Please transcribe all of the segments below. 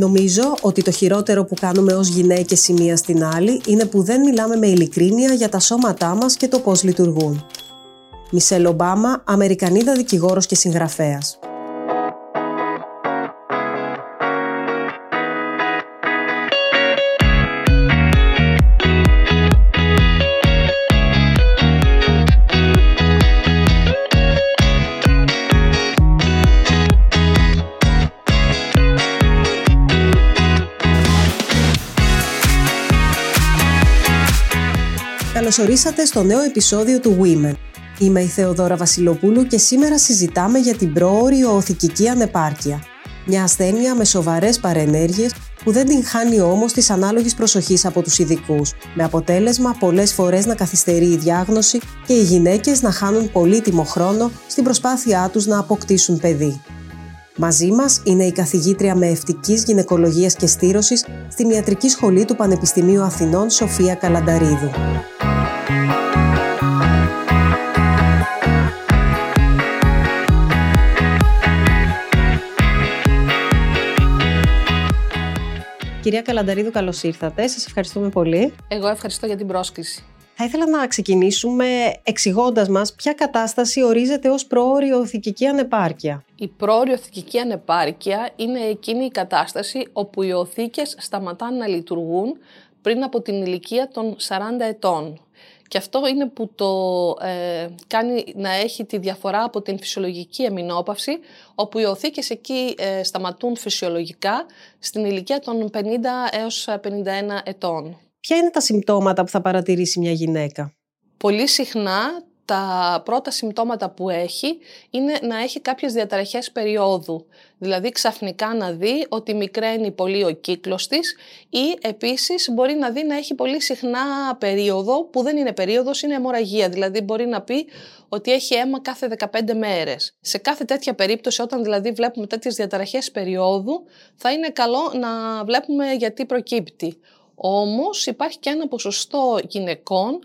Νομίζω ότι το χειρότερο που κάνουμε ως γυναίκες η μία στην άλλη είναι που δεν μιλάμε με ειλικρίνεια για τα σώματά μας και το πώς λειτουργούν. Μισελ Ομπάμα, Αμερικανίδα δικηγόρος και συγγραφέας. Καλωσορίσατε στο νέο επεισόδιο του Women. Είμαι η Θεοδόρα Βασιλοπούλου και σήμερα συζητάμε για την πρόορη οθικική ανεπάρκεια. Μια ασθένεια με σοβαρές παρενέργειες που δεν την χάνει όμως της ανάλογης προσοχής από τους ειδικούς, με αποτέλεσμα πολλές φορές να καθυστερεί η διάγνωση και οι γυναίκες να χάνουν πολύτιμο χρόνο στην προσπάθειά τους να αποκτήσουν παιδί. Μαζί μας είναι η καθηγήτρια με ευτικής γυναικολογίας και στήρωσης στην Ιατρική Σχολή του Πανεπιστημίου Αθηνών Σοφία Καλανταρίδου. Κυρία Καλανταρίδου, καλώς ήρθατε. Σας ευχαριστούμε πολύ. Εγώ ευχαριστώ για την πρόσκληση. Θα ήθελα να ξεκινήσουμε εξηγώντας μας ποια κατάσταση ορίζεται ως πρόωριο θηκική ανεπάρκεια. Η πρόωριο θηκική ανεπάρκεια είναι εκείνη η κατάσταση όπου οι οθήκες σταματάνε να λειτουργούν πριν από την ηλικία των 40 ετών. Και αυτό είναι που το ε, κάνει να έχει τη διαφορά από την φυσιολογική εμεινόπαυση, όπου οι οθήκες εκεί ε, σταματούν φυσιολογικά στην ηλικία των 50 έως 51 ετών. Ποια είναι τα συμπτώματα που θα παρατηρήσει μια γυναίκα; Πολύ συχνά τα πρώτα συμπτώματα που έχει είναι να έχει κάποιες διαταραχές περίοδου. Δηλαδή ξαφνικά να δει ότι μικραίνει πολύ ο κύκλος της ή επίσης μπορεί να δει να έχει πολύ συχνά περίοδο που δεν είναι περίοδος, είναι αιμορραγία. Δηλαδή μπορεί να πει ότι έχει αίμα κάθε 15 μέρες. Σε κάθε τέτοια περίπτωση όταν δηλαδή βλέπουμε τέτοιες διαταραχές περίοδου θα είναι καλό να βλέπουμε γιατί προκύπτει. Όμως υπάρχει και ένα ποσοστό γυναικών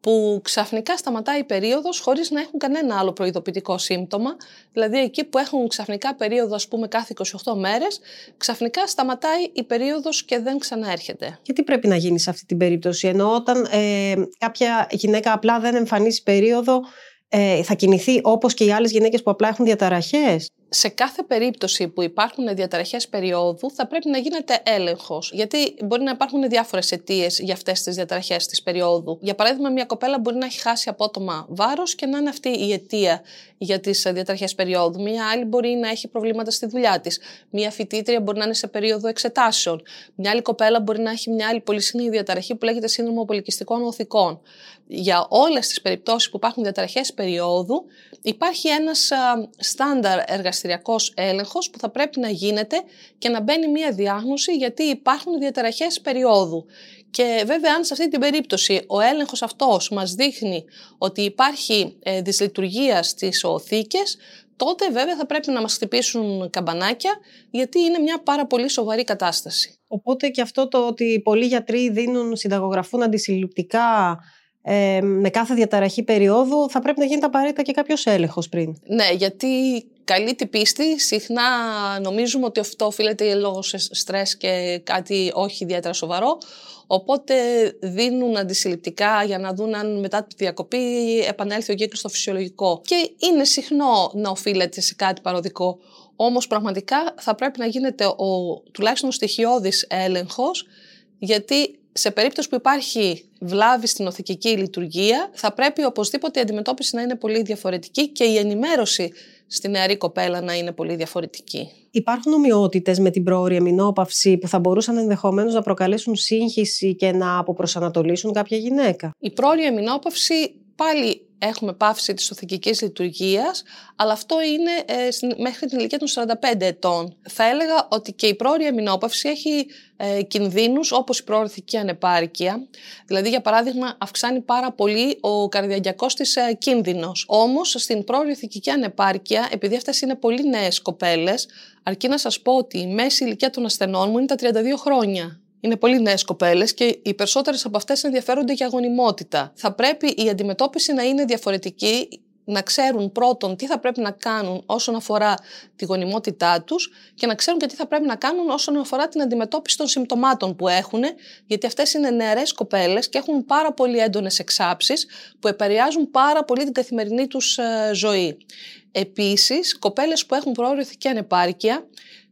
που ξαφνικά σταματάει η περίοδος χωρίς να έχουν κανένα άλλο προειδοποιητικό σύμπτωμα. Δηλαδή εκεί που έχουν ξαφνικά περίοδο ας πούμε κάθε 28 μέρες, ξαφνικά σταματάει η περίοδος και δεν ξαναέρχεται. Και τι πρέπει να γίνει σε αυτή την περίπτωση, ενώ όταν ε, κάποια γυναίκα απλά δεν εμφανίσει περίοδο, ε, θα κινηθεί όπως και οι άλλες γυναίκες που απλά έχουν διαταραχές; Σε κάθε περίπτωση που υπάρχουν διαταραχές περίοδου θα πρέπει να γίνεται έλεγχος. Γιατί μπορεί να υπάρχουν διάφορες αιτίες για αυτές τις διαταραχές της περίοδου. Για παράδειγμα, μια κοπέλα μπορεί να έχει χάσει απότομα βάρος και να είναι αυτή η αιτία για τις διαταραχές περίοδου. Μια άλλη μπορεί να έχει προβλήματα στη δουλειά της. Μια φοιτήτρια μπορεί να είναι σε περίοδο εξετάσεων. Μια άλλη κοπέλα μπορεί να έχει μια άλλη πολύ συχνή διαταραχή που λέγεται σύνδρομο πολικιστικών οθικών. Για όλες τις περιπτώσεις που υπάρχουν διαταραχές περίοδου υπάρχει ένας στάνταρ εργασίας εργαστηριακό έλεγχος που θα πρέπει να γίνεται και να μπαίνει μια διάγνωση γιατί υπάρχουν διαταραχές περίοδου. Και βέβαια αν σε αυτή την περίπτωση ο έλεγχος αυτός μας δείχνει ότι υπάρχει ε, δυσλειτουργία στις οθήκες, τότε βέβαια θα πρέπει να μας χτυπήσουν καμπανάκια γιατί είναι μια πάρα πολύ σοβαρή κατάσταση. Οπότε και αυτό το ότι πολλοί γιατροί δίνουν, συνταγογραφούν αντισυλληπτικά ε, με κάθε διαταραχή περίοδου θα πρέπει να γίνεται απαραίτητα και κάποιος έλεγχος πριν. Ναι, γιατί καλή την πίστη συχνά νομίζουμε ότι αυτό οφείλεται λόγω στρες και κάτι όχι ιδιαίτερα σοβαρό οπότε δίνουν αντισυλληπτικά για να δουν αν μετά τη διακοπή επανέλθει ο κύκλος στο φυσιολογικό. Και είναι συχνό να οφείλεται σε κάτι παροδικό. Όμως πραγματικά θα πρέπει να γίνεται ο τουλάχιστον στοιχειώδης έλεγχος γιατί σε περίπτωση που υπάρχει βλάβη στην οθικική λειτουργία, θα πρέπει οπωσδήποτε η αντιμετώπιση να είναι πολύ διαφορετική και η ενημέρωση στη νεαρή κοπέλα να είναι πολύ διαφορετική. Υπάρχουν ομοιότητες με την πρόορια μηνόπαυση που θα μπορούσαν ενδεχομένως να προκαλέσουν σύγχυση και να αποπροσανατολίσουν κάποια γυναίκα; Η πρόορια μηνόπαυση πάλι έχουμε πάυση της οθικικής λειτουργίας, αλλά αυτό είναι ε, μέχρι την ηλικία των 45 ετών. Θα έλεγα ότι και η πρόορια μηνόπαυση έχει ε, κινδύνους όπως η προορθική ανεπάρκεια. Δηλαδή, για παράδειγμα, αυξάνει πάρα πολύ ο καρδιαγγειακός της ε, κίνδυνος. Όμως, στην πρόορια θηκική ανεπάρκεια, επειδή αυτές είναι πολύ νέες κοπέλες, αρκεί να σας πω ότι η μέση ηλικία των ασθενών μου είναι τα 32 χρόνια είναι πολύ νέες κοπέλες και οι περισσότερες από αυτές ενδιαφέρονται για αγωνιμότητα. Θα πρέπει η αντιμετώπιση να είναι διαφορετική να ξέρουν πρώτον τι θα πρέπει να κάνουν όσον αφορά τη γονιμότητά τους και να ξέρουν και τι θα πρέπει να κάνουν όσον αφορά την αντιμετώπιση των συμπτωμάτων που έχουν, γιατί αυτές είναι νεαρές κοπέλες και έχουν πάρα πολύ έντονες εξάψεις που επηρεάζουν πάρα πολύ την καθημερινή τους ε, ζωή. Επίσης, κοπέλες που έχουν πρόωρο ηθική ανεπάρκεια,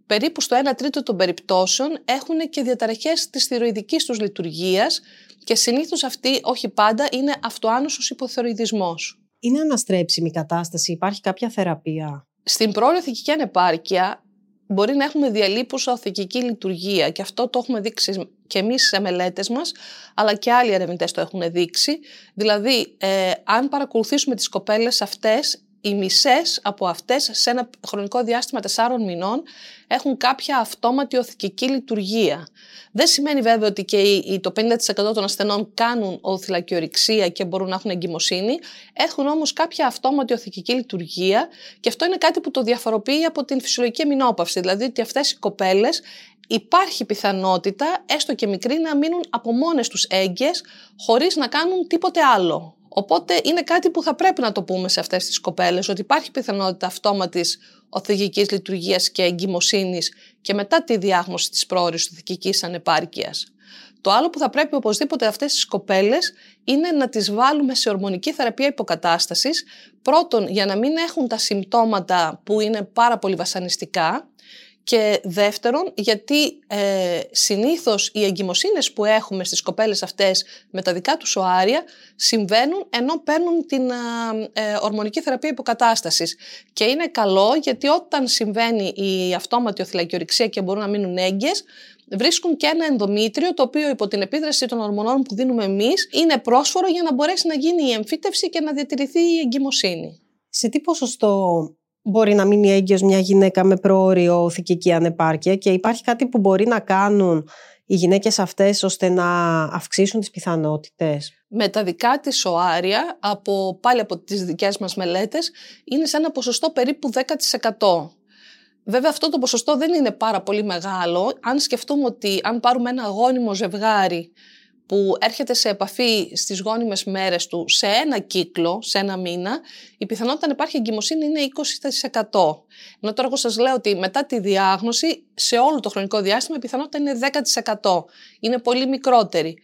περίπου στο 1 τρίτο των περιπτώσεων έχουν και διαταραχές της θηροειδικής τους λειτουργίας και συνήθως αυτή, όχι πάντα, είναι αυτοάνωσος υποθεροειδισμός. Είναι αναστρέψιμη η κατάσταση, υπάρχει κάποια θεραπεία; Στην πρόορη οθικική ανεπάρκεια μπορεί να έχουμε διαλείπουσα οθικική λειτουργία και αυτό το έχουμε δείξει και εμείς σε μελέτες μας, αλλά και άλλοι ερευνητές το έχουν δείξει. Δηλαδή, ε, αν παρακολουθήσουμε τις κοπέλες αυτές, οι μισές από αυτές σε ένα χρονικό διάστημα τεσσάρων μηνών έχουν κάποια αυτόματη οθικική λειτουργία. Δεν σημαίνει βέβαια ότι και το 50% των ασθενών κάνουν οθυλακιορυξία και μπορούν να έχουν εγκυμοσύνη. Έχουν όμως κάποια αυτόματη οθικική λειτουργία και αυτό είναι κάτι που το διαφοροποιεί από την φυσιολογική εμεινόπαυση. Δηλαδή ότι αυτές οι κοπέλες υπάρχει πιθανότητα, έστω και μικρή, να μείνουν από μόνες τους έγκυες χωρίς να κάνουν τίποτε άλλο. Οπότε είναι κάτι που θα πρέπει να το πούμε σε αυτές τις κοπέλες, ότι υπάρχει πιθανότητα αυτόματης οθυγικής λειτουργίας και εγκυμοσύνης και μετά τη διάγνωση της πρόορης οθυγικής ανεπάρκειας. Το άλλο που θα πρέπει οπωσδήποτε αυτές τις κοπέλες είναι να τις βάλουμε σε ορμονική θεραπεία υποκατάστασης, πρώτον για να μην έχουν τα συμπτώματα που είναι πάρα πολύ βασανιστικά, και δεύτερον, γιατί ε, συνήθως οι εγκυμοσύνες που έχουμε στις κοπέλες αυτές με τα δικά τους οάρια συμβαίνουν ενώ παίρνουν την ε, ορμονική θεραπεία υποκατάστασης. Και είναι καλό γιατί όταν συμβαίνει η αυτόματη οθυλακιορυξία και μπορούν να μείνουν έγκυες, βρίσκουν και ένα ενδομήτριο το οποίο υπό την επίδραση των ορμονών που δίνουμε εμείς είναι πρόσφορο για να μπορέσει να γίνει η εμφύτευση και να διατηρηθεί η εγκυμοσύνη. Σε τι ποσοστό μπορεί να μείνει έγκυος μια γυναίκα με πρόωριο θηκική ανεπάρκεια και υπάρχει κάτι που μπορεί να κάνουν οι γυναίκες αυτές ώστε να αυξήσουν τις πιθανότητες; Με τα δικά της οάρια, από, πάλι από τις δικές μας μελέτες, είναι σε ένα ποσοστό περίπου 10%. Βέβαια αυτό το ποσοστό δεν είναι πάρα πολύ μεγάλο. Αν σκεφτούμε ότι αν πάρουμε ένα αγώνιμο ζευγάρι που έρχεται σε επαφή στις γόνιμες μέρες του σε ένα κύκλο, σε ένα μήνα, η πιθανότητα να υπάρχει εγκυμοσύνη είναι 20%. Ενώ τώρα εγώ σας λέω ότι μετά τη διάγνωση, σε όλο το χρονικό διάστημα, η πιθανότητα είναι 10%. Είναι πολύ μικρότερη.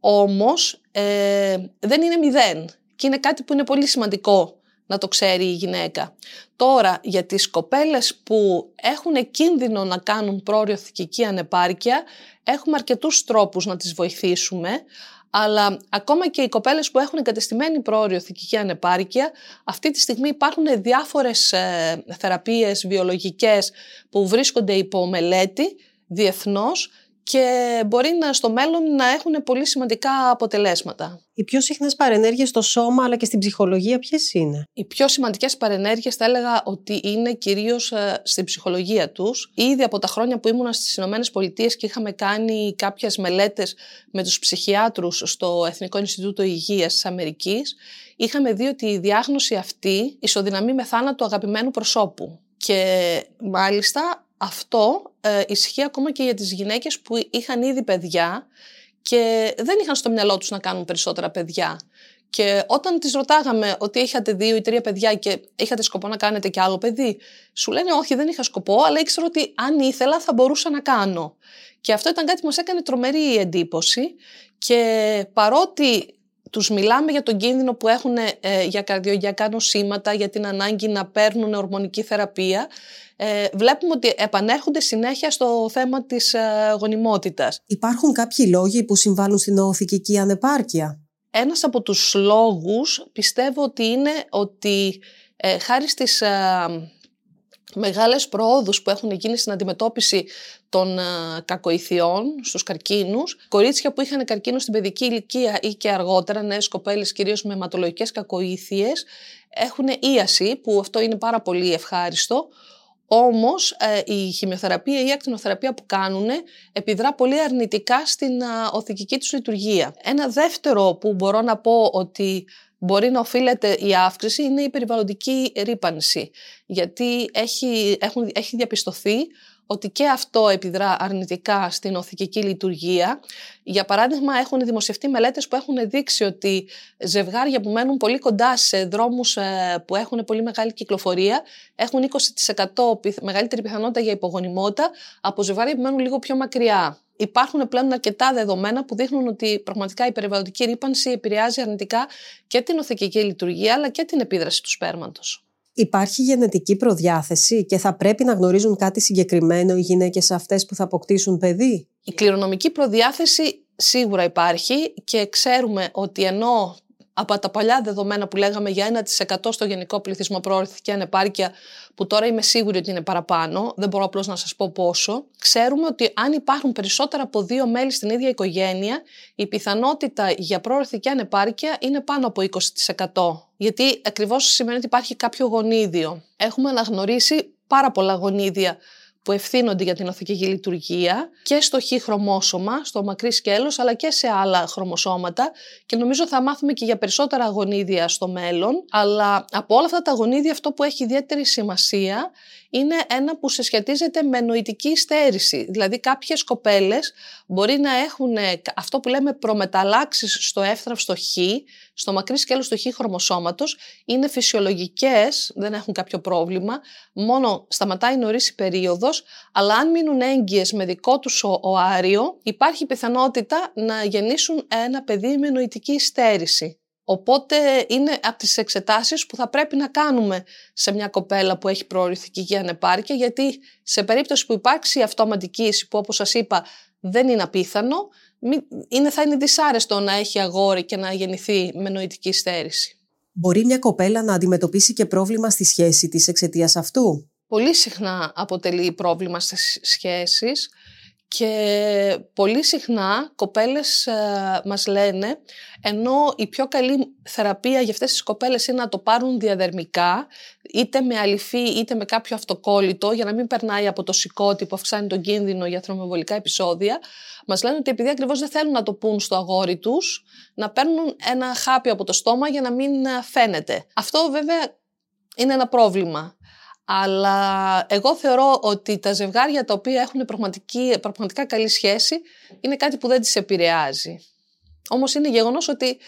Όμως, ε, δεν είναι μηδέν. Και είναι κάτι που είναι πολύ σημαντικό να το ξέρει η γυναίκα. Τώρα, για τις κοπέλες που έχουν κίνδυνο να κάνουν πρόοριο θηκική ανεπάρκεια, έχουμε αρκετούς τρόπους να τις βοηθήσουμε, αλλά ακόμα και οι κοπέλες που έχουν εγκατεστημένη πρόοριο θηκική ανεπάρκεια, αυτή τη στιγμή υπάρχουν διάφορες ε, θεραπείες βιολογικές που βρίσκονται υπό μελέτη διεθνώς και μπορεί να, στο μέλλον να έχουν πολύ σημαντικά αποτελέσματα. Οι πιο συχνές παρενέργειες στο σώμα αλλά και στην ψυχολογία ποιες είναι; Οι πιο σημαντικές παρενέργειες θα έλεγα ότι είναι κυρίως ε, στην ψυχολογία τους. Ήδη από τα χρόνια που ήμουνα στις Ηνωμένες Πολιτείες και είχαμε κάνει κάποιες μελέτες με τους ψυχιάτρους στο Εθνικό Ινστιτούτο Υγείας της Αμερικής, είχαμε δει ότι η διάγνωση αυτή ισοδυναμεί με θάνατο αγαπημένου προσώπου. Και μάλιστα αυτό ε, ισχύει ακόμα και για τις γυναίκες που είχαν ήδη παιδιά και δεν είχαν στο μυαλό τους να κάνουν περισσότερα παιδιά. Και όταν τις ρωτάγαμε ότι είχατε δύο ή τρία παιδιά και είχατε σκοπό να κάνετε και άλλο παιδί, σου λένε όχι δεν είχα σκοπό, αλλά ήξερα ότι αν ήθελα θα μπορούσα να κάνω. Και αυτό ήταν κάτι που μας έκανε τρομερή εντύπωση και παρότι τους μιλάμε για τον κίνδυνο που έχουν ε, για καρδιογειακά νοσήματα, για την ανάγκη να παίρνουν ορμονική θεραπεία, ε, βλέπουμε ότι επανέρχονται συνέχεια στο θέμα της ε, γονιμότητας. Υπάρχουν κάποιοι λόγοι που συμβάλλουν στην οθικική ανεπάρκεια; Ένας από τους λόγους πιστεύω ότι είναι ότι ε, χάρη στις ε, μεγάλες προόδους που έχουν γίνει στην αντιμετώπιση των ε, κακοηθιών στους καρκίνους, κορίτσια που είχαν καρκίνο στην παιδική ηλικία ή και αργότερα, νέες κοπέλες κυρίως με αιματολογικές κακοήθειες, έχουν ίαση, που αυτό είναι πάρα πολύ ευχάριστο, όμως ε, η χημειοθεραπεία ή η ακτινοθεραπεία που κάνουν επιδρά πολύ αρνητικά στην α, οθικική τους λειτουργία. Ένα δεύτερο που μπορώ να πω ότι μπορεί να οφείλεται η αύξηση είναι η περιβαλλοντική ρήπανση. Γιατί έχει, έχουν, έχει διαπιστωθεί ότι και αυτό επιδρά αρνητικά στην οθικική λειτουργία. Για παράδειγμα, έχουν δημοσιευτεί μελέτες που έχουν δείξει ότι ζευγάρια που μένουν πολύ κοντά σε δρόμους ε, που έχουν πολύ μεγάλη κυκλοφορία έχουν 20% μεγαλύτερη πιθανότητα για υπογονιμότητα από ζευγάρια που μένουν λίγο πιο μακριά. Υπάρχουν πλέον αρκετά δεδομένα που δείχνουν ότι πραγματικά η περιβαλλοντική ρήπανση επηρεάζει αρνητικά και την οθικική λειτουργία αλλά και την επίδραση του σπέρματος. Υπάρχει γενετική προδιάθεση και θα πρέπει να γνωρίζουν κάτι συγκεκριμένο οι γυναίκες αυτές που θα αποκτήσουν παιδί; Η κληρονομική προδιάθεση σίγουρα υπάρχει και ξέρουμε ότι ενώ από τα παλιά δεδομένα που λέγαμε για 1% στο γενικό πληθυσμό προορθική ανεπάρκεια, που τώρα είμαι σίγουρη ότι είναι παραπάνω, δεν μπορώ απλώς να σας πω πόσο, ξέρουμε ότι αν υπάρχουν περισσότερα από δύο μέλη στην ίδια οικογένεια, η πιθανότητα για προορθική ανεπάρκεια είναι πάνω από 20%. Γιατί ακριβώς σημαίνει ότι υπάρχει κάποιο γονίδιο. Έχουμε αναγνωρίσει πάρα πολλά γονίδια που ευθύνονται για την οθική λειτουργία και στο χ χρωμόσωμα, στο μακρύ σκέλος, αλλά και σε άλλα χρωμοσώματα. Και νομίζω θα μάθουμε και για περισσότερα γονίδια στο μέλλον, αλλά από όλα αυτά τα γονίδια αυτό που έχει ιδιαίτερη σημασία είναι ένα που σε σχετίζεται με νοητική στέρηση. Δηλαδή κάποιες κοπέλες μπορεί να έχουν αυτό που λέμε προμεταλλάξεις στο εύθραυστο χ, στο μακρύ σκέλος του χ χρωμοσώματος, είναι φυσιολογικές, δεν έχουν κάποιο πρόβλημα, μόνο σταματάει νωρίς η περίοδος, αλλά αν μείνουν έγκυες με δικό τους οάριο, υπάρχει πιθανότητα να γεννήσουν ένα παιδί με νοητική στέρηση. Οπότε είναι από τις εξετάσεις που θα πρέπει να κάνουμε σε μια κοπέλα που έχει προορυθική ανεπάρκεια, γιατί σε περίπτωση που υπάρξει αυτόματη κοίηση, που όπως σας είπα δεν είναι απίθανο, είναι, θα είναι δυσάρεστο να έχει αγόρι και να γεννηθεί με νοητική στέρηση. Μπορεί μια κοπέλα να αντιμετωπίσει και πρόβλημα στη σχέση της εξαιτίας αυτού; Πολύ συχνά αποτελεί πρόβλημα στις σχέσεις. Και πολύ συχνά κοπέλες ε, μας λένε, ενώ η πιο καλή θεραπεία για αυτές τις κοπέλες είναι να το πάρουν διαδερμικά, είτε με αληφή είτε με κάποιο αυτοκόλλητο, για να μην περνάει από το σηκώτη που αυξάνει τον κίνδυνο για θρομοβολικά επεισόδια, μας λένε ότι επειδή ακριβώς δεν θέλουν να το πούν στο αγόρι τους, να παίρνουν ένα χάπι από το στόμα για να μην ε, φαίνεται. Αυτό βέβαια είναι ένα πρόβλημα. Αλλά εγώ θεωρώ ότι τα ζευγάρια τα οποία έχουν πραγματικά καλή σχέση είναι κάτι που δεν τις επηρεάζει. Όμως είναι γεγονός ότι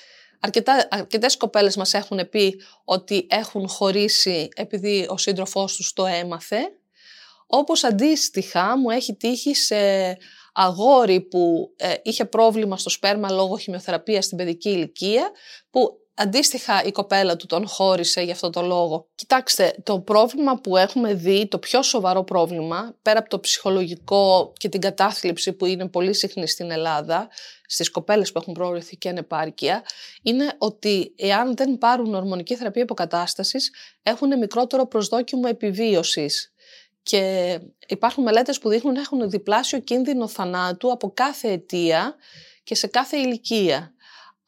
αρκετά, αρκετές κοπέλες μας έχουν πει ότι έχουν χωρίσει επειδή ο σύντροφός τους το έμαθε. Όπως αντίστοιχα μου έχει τύχει σε αγόρι που ε, είχε πρόβλημα στο σπέρμα λόγω χημειοθεραπείας στην παιδική ηλικία που Αντίστοιχα η κοπέλα του τον χώρισε για αυτό το λόγο. Κοιτάξτε, το πρόβλημα που έχουμε δει, το πιο σοβαρό πρόβλημα, πέρα από το ψυχολογικό και την κατάθλιψη που είναι πολύ συχνή στην Ελλάδα, στις κοπέλες που έχουν προορυθεί και ανεπάρκεια, είναι ότι εάν δεν πάρουν ορμονική θεραπεία υποκατάστασης, έχουν μικρότερο προσδόκιμο επιβίωσης. Και υπάρχουν μελέτες που δείχνουν ότι έχουν διπλάσιο κίνδυνο θανάτου από κάθε αιτία και σε κάθε ηλικία.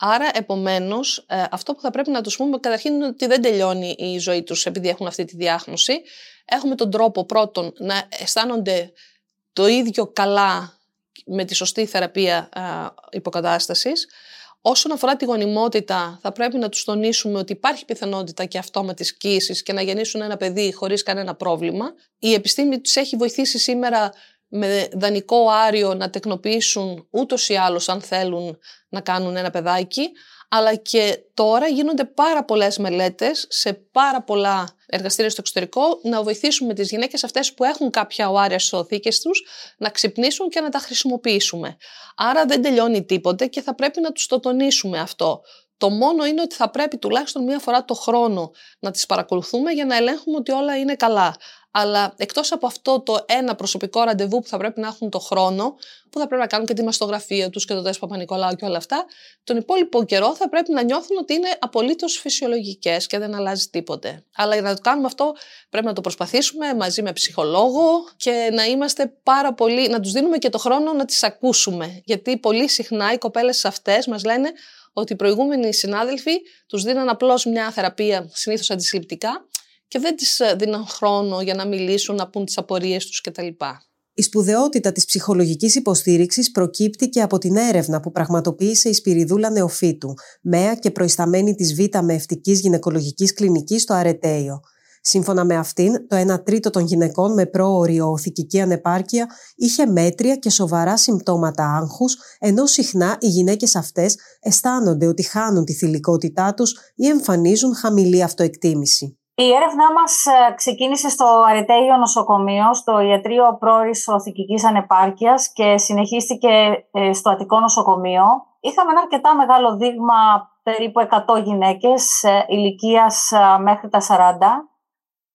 Άρα, επομένως, ε, αυτό που θα πρέπει να τους πούμε καταρχήν είναι ότι δεν τελειώνει η ζωή τους επειδή έχουν αυτή τη διάγνωση. Έχουμε τον τρόπο πρώτον να αισθάνονται το ίδιο καλά με τη σωστή θεραπεία υποκατάστασης. Όσον αφορά τη γονιμότητα, θα πρέπει να τους τονίσουμε ότι υπάρχει πιθανότητα και αυτόματης κοίησης και να γεννήσουν ένα παιδί χωρίς κανένα πρόβλημα. Η επιστήμη τους έχει βοηθήσει σήμερα με δανεικό άριο να τεκνοποιήσουν ούτως ή άλλως αν θέλουν να κάνουν ένα παιδάκι, αλλά και τώρα γίνονται πάρα πολλές μελέτες σε πάρα πολλά εργαστήρια στο εξωτερικό να βοηθήσουμε τις γυναίκες αυτές που έχουν κάποια οάρια στις οθήκες τους να ξυπνήσουν και να τα χρησιμοποιήσουμε. Άρα δεν τελειώνει τίποτε και θα πρέπει να τους το τονίσουμε αυτό. Το μόνο είναι ότι θα πρέπει τουλάχιστον μία φορά το χρόνο να τις παρακολουθούμε για να ελέγχουμε ότι όλα είναι καλά. Αλλά εκτός από αυτό το ένα προσωπικό ραντεβού που θα πρέπει να έχουν το χρόνο, που θα πρέπει να κάνουν και τη μαστογραφία τους και το τεστ Παπα-Νικολάου και όλα αυτά, τον υπόλοιπο καιρό θα πρέπει να νιώθουν ότι είναι απολύτως φυσιολογικές και δεν αλλάζει τίποτε. Αλλά για να το κάνουμε αυτό πρέπει να το προσπαθήσουμε μαζί με ψυχολόγο και να είμαστε πάρα πολύ, να τους δίνουμε και το χρόνο να τις ακούσουμε. Γιατί πολύ συχνά οι κοπέλες αυτές μας λένε ότι οι προηγούμενοι συνάδελφοι τους δίναν απλώς μια θεραπεία συνήθως αντισυλληπτικά και δεν τις ε, δίναν χρόνο για να μιλήσουν, να πούν τις απορίες τους κτλ. Η σπουδαιότητα της ψυχολογικής υποστήριξης προκύπτει και από την έρευνα που πραγματοποίησε η Σπυριδούλα Νεοφύτου, ΜΕΑ και προϊσταμένη της Β' με ευτικής γυναικολογικής κλινικής στο Αρετέιο. Σύμφωνα με αυτήν, το 1 τρίτο των γυναικών με πρόορη οθικική ανεπάρκεια είχε μέτρια και σοβαρά συμπτώματα άγχους, ενώ συχνά οι γυναίκες αυτές αισθάνονται ότι χάνουν τη θηλυκότητά τους ή εμφανίζουν χαμηλή αυτοεκτίμηση. Η έρευνά μας ε, ξεκίνησε στο Αρετέγιο Νοσοκομείο, στο Ιατρείο Πρόορης Οθικικής Ανεπάρκειας και συνεχίστηκε ε, στο Αττικό Νοσοκομείο. Είχαμε ένα αρκετά μεγάλο δείγμα, περίπου 100 γυναίκες ε, ηλικίας μέχρι τα 40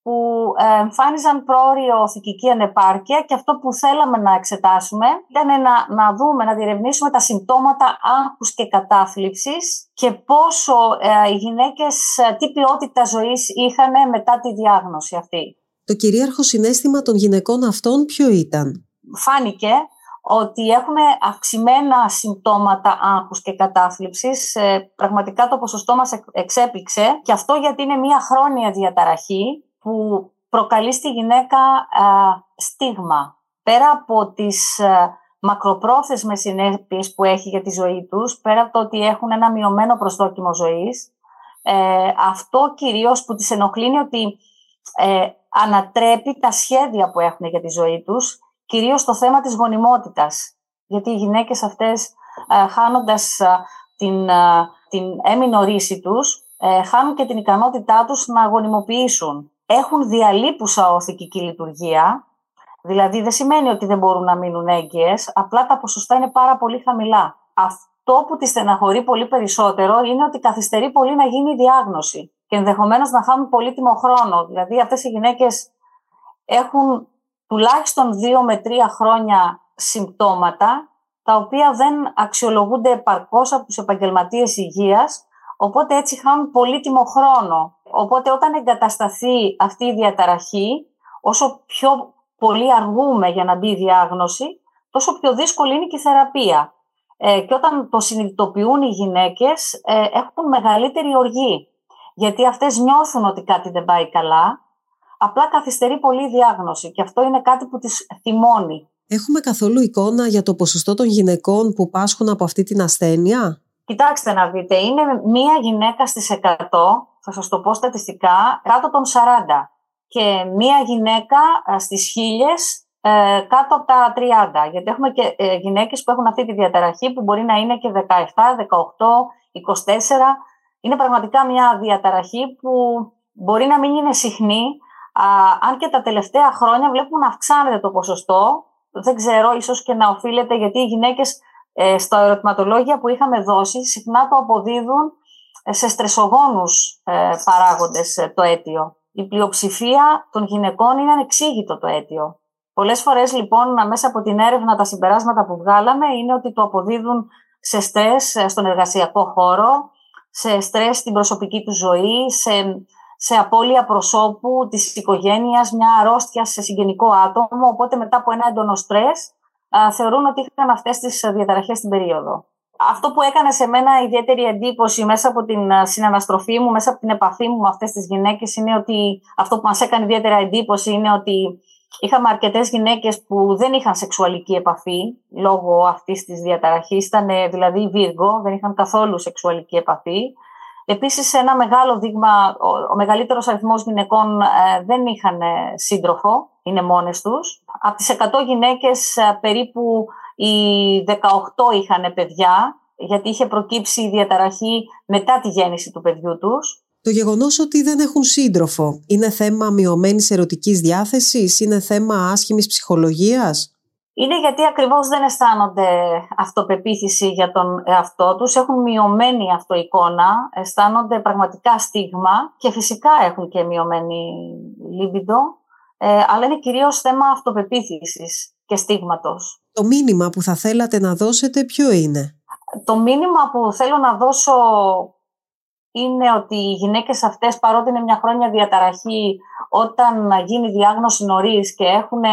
που ε, εμφάνιζαν πρόοριο θηκική ανεπάρκεια και αυτό που θέλαμε να εξετάσουμε ήταν να, να δούμε, να διερευνήσουμε τα συμπτώματα άγχους και κατάθλιψης και πόσο ε, οι γυναίκες, ε, τι ποιότητα ζωής είχαν μετά τη διάγνωση αυτή. Το κυρίαρχο συνέστημα των γυναικών αυτών ποιο ήταν; Φάνηκε ότι έχουμε αυξημένα συμπτώματα άγχους και κατάθλιψης. πραγματικά το ποσοστό μας εξέπληξε και αυτό γιατί είναι μια χρόνια διαταραχή που προκαλεί στη γυναίκα στίγμα. Πέρα από τις μακροπρόθεσμες συνέπειες που έχει για τη ζωή τους, πέρα από το ότι έχουν ένα μειωμένο προσδόκιμο ζωής, ε, αυτό κυρίως που τις ενοχλεί είναι ότι ε, ανατρέπει τα σχέδια που έχουν για τη ζωή τους, κυρίως το θέμα της γονιμότητας. Γιατί οι γυναίκες αυτές, ε, χάνοντας την, την έμεινο ρίση τους, χάνουν και την ικανότητά τους να γονιμοποιήσουν έχουν διαλείπουσα οθικική λειτουργία, δηλαδή δεν σημαίνει ότι δεν μπορούν να μείνουν έγκυες, απλά τα ποσοστά είναι πάρα πολύ χαμηλά. Αυτό που τη στεναχωρεί πολύ περισσότερο είναι ότι καθυστερεί πολύ να γίνει η διάγνωση και ενδεχομένως να χάνουν πολύτιμο χρόνο. Δηλαδή αυτές οι γυναίκες έχουν τουλάχιστον δύο με τρία χρόνια συμπτώματα τα οποία δεν αξιολογούνται επαρκώς από τους επαγγελματίες υγείας Οπότε έτσι χάνουν πολύτιμο χρόνο. Οπότε όταν εγκατασταθεί αυτή η διαταραχή, όσο πιο πολύ αργούμε για να μπει η διάγνωση, τόσο πιο δύσκολη είναι και η θεραπεία. Ε, και όταν το συνειδητοποιούν οι γυναίκες, ε, έχουν μεγαλύτερη οργή. Γιατί αυτές νιώθουν ότι κάτι δεν πάει καλά, απλά καθυστερεί πολύ η διάγνωση και αυτό είναι κάτι που τις θυμώνει. Έχουμε καθόλου εικόνα για το ποσοστό των γυναικών που πάσχουν από αυτή την ασθένεια; Κοιτάξτε να δείτε, είναι μία γυναίκα στις 100, θα σας το πω στατιστικά, κάτω των 40 και μία γυναίκα ε, στις χίλιες ε, κάτω από τα 30. Γιατί έχουμε και ε, γυναίκες που έχουν αυτή τη διαταραχή που μπορεί να είναι και 17, 18, 24. Είναι πραγματικά μια διαταραχή που μπορεί να μην είναι συχνή, αν και τα τελευταία χρόνια βλέπουμε να αυξάνεται το ποσοστό. Δεν ξέρω, ίσως και να οφείλεται γιατί οι γυναίκες ε, στα ερωτηματολόγια που είχαμε δώσει συχνά το αποδίδουν ε, σε στρεσογόνους ε, παράγοντες ε, το αίτιο. Η πλειοψηφία των γυναικών είναι ανεξήγητο το αίτιο. Πολλές φορές λοιπόν μέσα από την έρευνα τα συμπεράσματα που βγάλαμε είναι ότι το αποδίδουν σε στρες στον εργασιακό χώρο, σε στρες στην προσωπική τους ζωή, σε, σε απώλεια προσώπου της οικογένειας, μια αρρώστια σε συγγενικό άτομο, οπότε μετά από ένα έντονο στρες θεωρούν ότι είχαν αυτές τις διαταραχές στην περίοδο. Αυτό που έκανε σε μένα ιδιαίτερη εντύπωση μέσα από την συναναστροφή μου, μέσα από την επαφή μου με αυτές τις γυναίκες, είναι ότι αυτό που μας έκανε ιδιαίτερα εντύπωση είναι ότι είχαμε αρκετές γυναίκες που δεν είχαν σεξουαλική επαφή λόγω αυτής της διαταραχής. Ήταν δηλαδή βίργο, δεν είχαν καθόλου σεξουαλική επαφή. Επίσης, ένα μεγάλο δείγμα, ο, ο μεγαλύτερος αριθμός γυναικών ε, δεν είχαν σύντροφο είναι μόνες τους. Από τις 100 γυναίκες ε, περίπου οι 18 είχαν παιδιά, γιατί είχε προκύψει η διαταραχή μετά τη γέννηση του παιδιού τους. Το γεγονός ότι δεν έχουν σύντροφο είναι θέμα μειωμένης ερωτικής διάθεσης, είναι θέμα άσχημης ψυχολογίας; Είναι γιατί ακριβώς δεν αισθάνονται αυτοπεποίθηση για τον εαυτό τους, έχουν μειωμένη αυτοεικόνα, αισθάνονται πραγματικά στίγμα και φυσικά έχουν και μειωμένη λίμπιντο ε, αλλά είναι κυρίως θέμα αυτοπεποίθησης και στίγματος. Το μήνυμα που θα θέλατε να δώσετε ποιο είναι; Το μήνυμα που θέλω να δώσω είναι ότι οι γυναίκες αυτές παρότι είναι μια χρόνια διαταραχή όταν γίνει διάγνωση νωρίς και έχουν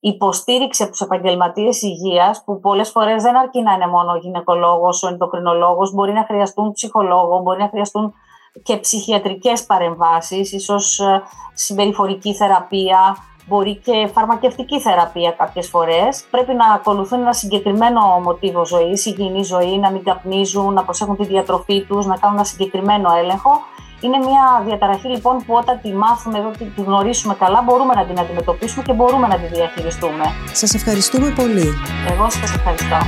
υποστήριξη από τους επαγγελματίες υγείας, που πολλές φορές δεν αρκεί να είναι μόνο ο γυναικολόγος, ο ενδοκρινολόγος, μπορεί να χρειαστούν ψυχολόγο, μπορεί να χρειαστούν και ψυχιατρικές παρεμβάσεις, ίσως ε, συμπεριφορική θεραπεία, μπορεί και φαρμακευτική θεραπεία κάποιες φορές. Πρέπει να ακολουθούν ένα συγκεκριμένο μοτίβο ζωής, υγιεινή ζωή, να μην καπνίζουν, να προσέχουν τη διατροφή τους, να κάνουν ένα συγκεκριμένο έλεγχο Είναι μια διαταραχή λοιπόν που όταν τη μάθουμε εδώ, τη γνωρίσουμε καλά, μπορούμε να την αντιμετωπίσουμε και μπορούμε να τη διαχειριστούμε. Σας ευχαριστούμε πολύ. Εγώ σας ευχαριστώ.